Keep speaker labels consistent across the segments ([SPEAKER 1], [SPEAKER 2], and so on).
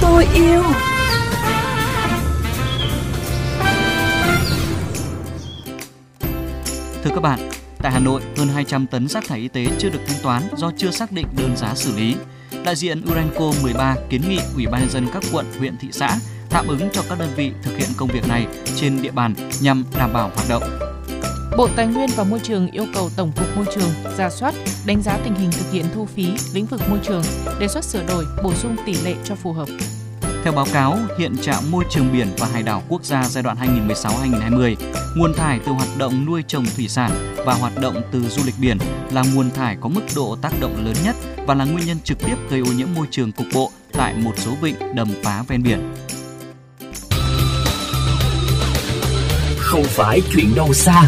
[SPEAKER 1] tôi yêu
[SPEAKER 2] Thưa các bạn, tại Hà Nội, hơn 200 tấn rác thải y tế chưa được thanh toán do chưa xác định đơn giá xử lý. Đại diện Urenco 13 kiến nghị Ủy ban nhân dân các quận, huyện, thị xã tạm ứng cho các đơn vị thực hiện công việc này trên địa bàn nhằm đảm bảo hoạt động.
[SPEAKER 3] Bộ Tài nguyên và Môi trường yêu cầu Tổng cục Môi trường ra soát, đánh giá tình hình thực hiện thu phí lĩnh vực môi trường, đề xuất sửa đổi, bổ sung tỷ lệ cho phù hợp.
[SPEAKER 2] Theo báo cáo hiện trạng môi trường biển và hải đảo quốc gia giai đoạn 2016-2020, nguồn thải từ hoạt động nuôi trồng thủy sản và hoạt động từ du lịch biển là nguồn thải có mức độ tác động lớn nhất và là nguyên nhân trực tiếp gây ô nhiễm môi trường cục bộ tại một số vịnh, đầm phá ven biển.
[SPEAKER 4] Không phải chuyện đâu xa.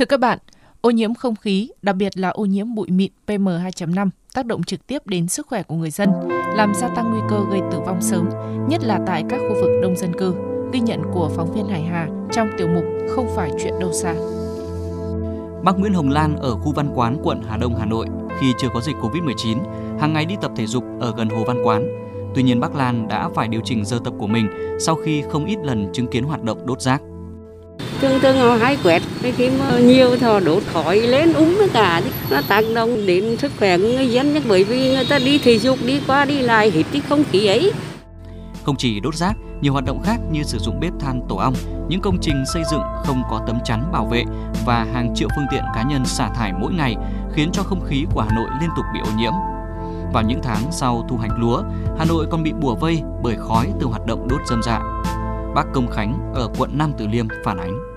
[SPEAKER 3] Thưa các bạn, ô nhiễm không khí, đặc biệt là ô nhiễm bụi mịn PM2.5 tác động trực tiếp đến sức khỏe của người dân, làm gia tăng nguy cơ gây tử vong sớm, nhất là tại các khu vực đông dân cư. Ghi nhận của phóng viên Hải Hà trong tiểu mục Không phải chuyện đâu xa.
[SPEAKER 2] Bác Nguyễn Hồng Lan ở khu Văn Quán, quận Hà Đông, Hà Nội khi chưa có dịch Covid-19, hàng ngày đi tập thể dục ở gần Hồ Văn Quán. Tuy nhiên bác Lan đã phải điều chỉnh giờ tập của mình sau khi không ít lần chứng kiến hoạt động đốt rác
[SPEAKER 5] thường thường họ hay quẹt khi mà ờ, nhiều thì họ đốt khói lên úng tất cả nó tác động đến sức khỏe của người dân nhất bởi vì người ta đi thể dục đi qua đi lại hít cái không khí ấy
[SPEAKER 2] không chỉ đốt rác nhiều hoạt động khác như sử dụng bếp than tổ ong những công trình xây dựng không có tấm chắn bảo vệ và hàng triệu phương tiện cá nhân xả thải mỗi ngày khiến cho không khí của Hà Nội liên tục bị ô nhiễm. Vào những tháng sau thu hoạch lúa, Hà Nội còn bị bùa vây bởi khói từ hoạt động đốt rơm rạ. Dạ. Bác Công Khánh ở quận Nam Từ Liêm phản ánh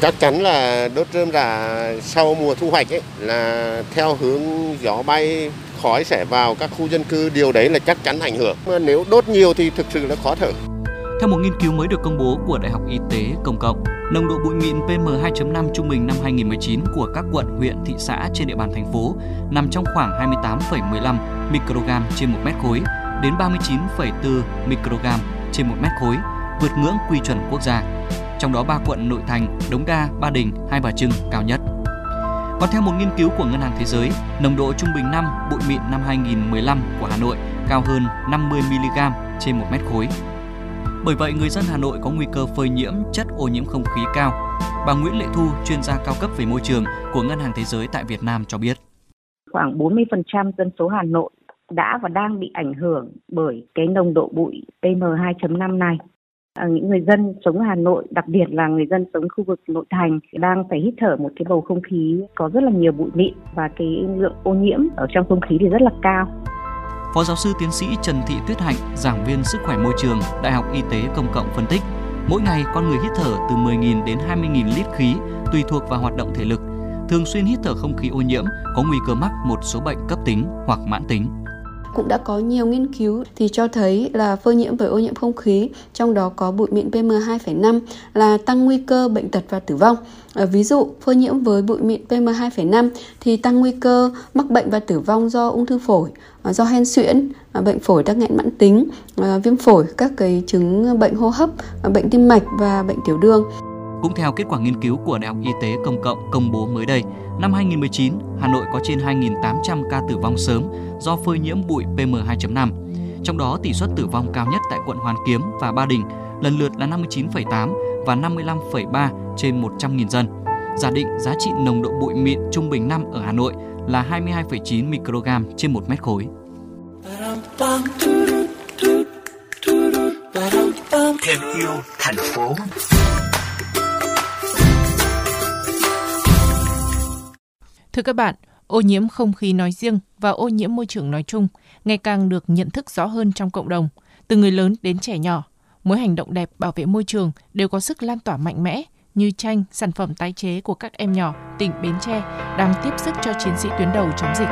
[SPEAKER 6] chắc chắn là đốt rơm rạ sau mùa thu hoạch ấy là theo hướng gió bay khói sẽ vào các khu dân cư điều đấy là chắc chắn ảnh hưởng. Mà nếu đốt nhiều thì thực sự là khó thở.
[SPEAKER 2] Theo một nghiên cứu mới được công bố của Đại học Y tế Công cộng, nồng độ bụi mịn PM2.5 trung bình năm 2019 của các quận, huyện, thị xã trên địa bàn thành phố nằm trong khoảng 28,15 microgram trên một mét khối đến 39,4 microgram trên một mét khối, vượt ngưỡng quy chuẩn quốc gia trong đó ba quận nội thành, Đống Đa, Ba Đình, Hai Bà Trưng cao nhất. Còn theo một nghiên cứu của Ngân hàng Thế giới, nồng độ trung bình năm bụi mịn năm 2015 của Hà Nội cao hơn 50 mg trên một mét khối. Bởi vậy, người dân Hà Nội có nguy cơ phơi nhiễm chất ô nhiễm không khí cao. Bà Nguyễn Lệ Thu, chuyên gia cao cấp về môi trường của Ngân hàng Thế giới tại Việt Nam cho biết.
[SPEAKER 7] Khoảng 40% dân số Hà Nội đã và đang bị ảnh hưởng bởi cái nồng độ bụi PM2.5 này. À, những người dân sống ở Hà Nội, đặc biệt là người dân sống khu vực nội thành đang phải hít thở một cái bầu không khí có rất là nhiều bụi mịn và cái lượng ô nhiễm ở trong không khí thì rất là cao.
[SPEAKER 2] Phó giáo sư tiến sĩ Trần Thị Tuyết Hạnh, giảng viên sức khỏe môi trường, Đại học Y tế Công cộng phân tích, mỗi ngày con người hít thở từ 10.000 đến 20.000 lít khí tùy thuộc vào hoạt động thể lực. Thường xuyên hít thở không khí ô nhiễm có nguy cơ mắc một số bệnh cấp tính hoặc mãn tính
[SPEAKER 8] cũng đã có nhiều nghiên cứu thì cho thấy là phơi nhiễm bởi ô nhiễm không khí, trong đó có bụi mịn PM2,5 là tăng nguy cơ bệnh tật và tử vong. À, ví dụ, phơi nhiễm với bụi mịn PM2,5 thì tăng nguy cơ mắc bệnh và tử vong do ung thư phổi, à, do hen suyễn, à, bệnh phổi tắc nghẽn mãn tính, à, viêm phổi, các cái chứng bệnh hô hấp, bệnh tim mạch và bệnh tiểu đường.
[SPEAKER 2] Cũng theo kết quả nghiên cứu của Đại học Y tế Công cộng công bố mới đây, năm 2019, Hà Nội có trên 2.800 ca tử vong sớm do phơi nhiễm bụi PM2.5. Trong đó tỷ suất tử vong cao nhất tại quận Hoàn Kiếm và Ba Đình lần lượt là 59,8 và 55,3 trên 100.000 dân. Giả định giá trị nồng độ bụi mịn trung bình năm ở Hà Nội là 22,9 microgram trên 1 mét khối.
[SPEAKER 4] Thêm yêu thành phố.
[SPEAKER 3] Thưa các bạn, ô nhiễm không khí nói riêng và ô nhiễm môi trường nói chung ngày càng được nhận thức rõ hơn trong cộng đồng, từ người lớn đến trẻ nhỏ. Mỗi hành động đẹp bảo vệ môi trường đều có sức lan tỏa mạnh mẽ như tranh, sản phẩm tái chế của các em nhỏ tỉnh Bến Tre đang tiếp sức cho chiến sĩ tuyến đầu chống dịch.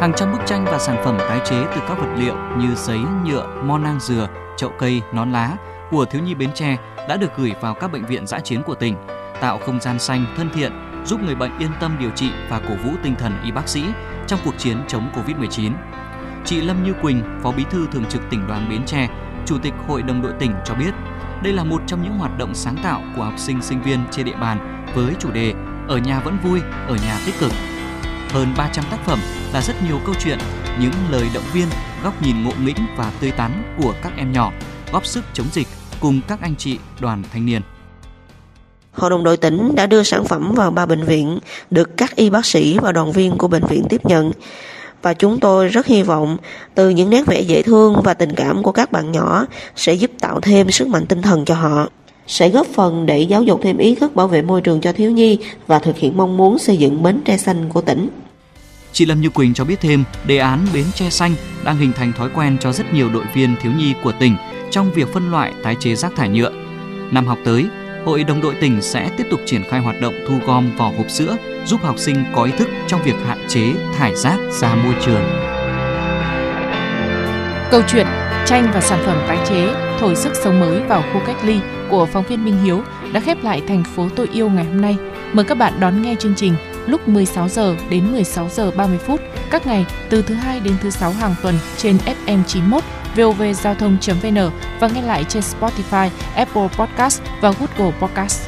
[SPEAKER 2] Hàng trăm bức tranh và sản phẩm tái chế từ các vật liệu như giấy, nhựa, mo nang dừa, chậu cây, nón lá của thiếu nhi Bến Tre đã được gửi vào các bệnh viện giã chiến của tỉnh tạo không gian xanh thân thiện, giúp người bệnh yên tâm điều trị và cổ vũ tinh thần y bác sĩ trong cuộc chiến chống Covid-19. Chị Lâm Như Quỳnh, Phó Bí thư Thường trực tỉnh đoàn Bến Tre, Chủ tịch Hội đồng đội tỉnh cho biết, đây là một trong những hoạt động sáng tạo của học sinh sinh viên trên địa bàn với chủ đề Ở nhà vẫn vui, ở nhà tích cực. hơn 300 tác phẩm là rất nhiều câu chuyện, những lời động viên, góc nhìn ngộ nghĩnh và tươi tắn của các em nhỏ, góp sức chống dịch cùng các anh chị đoàn thanh niên.
[SPEAKER 1] Hội đồng đội tỉnh đã đưa sản phẩm vào ba bệnh viện, được các y bác sĩ và đoàn viên của bệnh viện tiếp nhận. Và chúng tôi rất hy vọng từ những nét vẽ dễ thương và tình cảm của các bạn nhỏ sẽ giúp tạo thêm sức mạnh tinh thần cho họ sẽ góp phần để giáo dục thêm ý thức bảo vệ môi trường cho thiếu nhi và thực hiện mong muốn xây dựng bến tre xanh của tỉnh.
[SPEAKER 2] Chị Lâm Như Quỳnh cho biết thêm, đề án bến tre xanh đang hình thành thói quen cho rất nhiều đội viên thiếu nhi của tỉnh trong việc phân loại tái chế rác thải nhựa. Năm học tới, Hội đồng đội tỉnh sẽ tiếp tục triển khai hoạt động thu gom vỏ hộp sữa, giúp học sinh có ý thức trong việc hạn chế thải rác ra môi trường.
[SPEAKER 3] Câu chuyện tranh và sản phẩm tái chế thổi sức sống mới vào khu cách ly của phóng viên Minh Hiếu đã khép lại thành phố tôi yêu ngày hôm nay. Mời các bạn đón nghe chương trình lúc 16 giờ đến 16 giờ 30 phút các ngày từ thứ hai đến thứ sáu hàng tuần trên FM 91 vovgiao thông.vn và nghe lại trên Spotify, Apple Podcast và Google Podcast.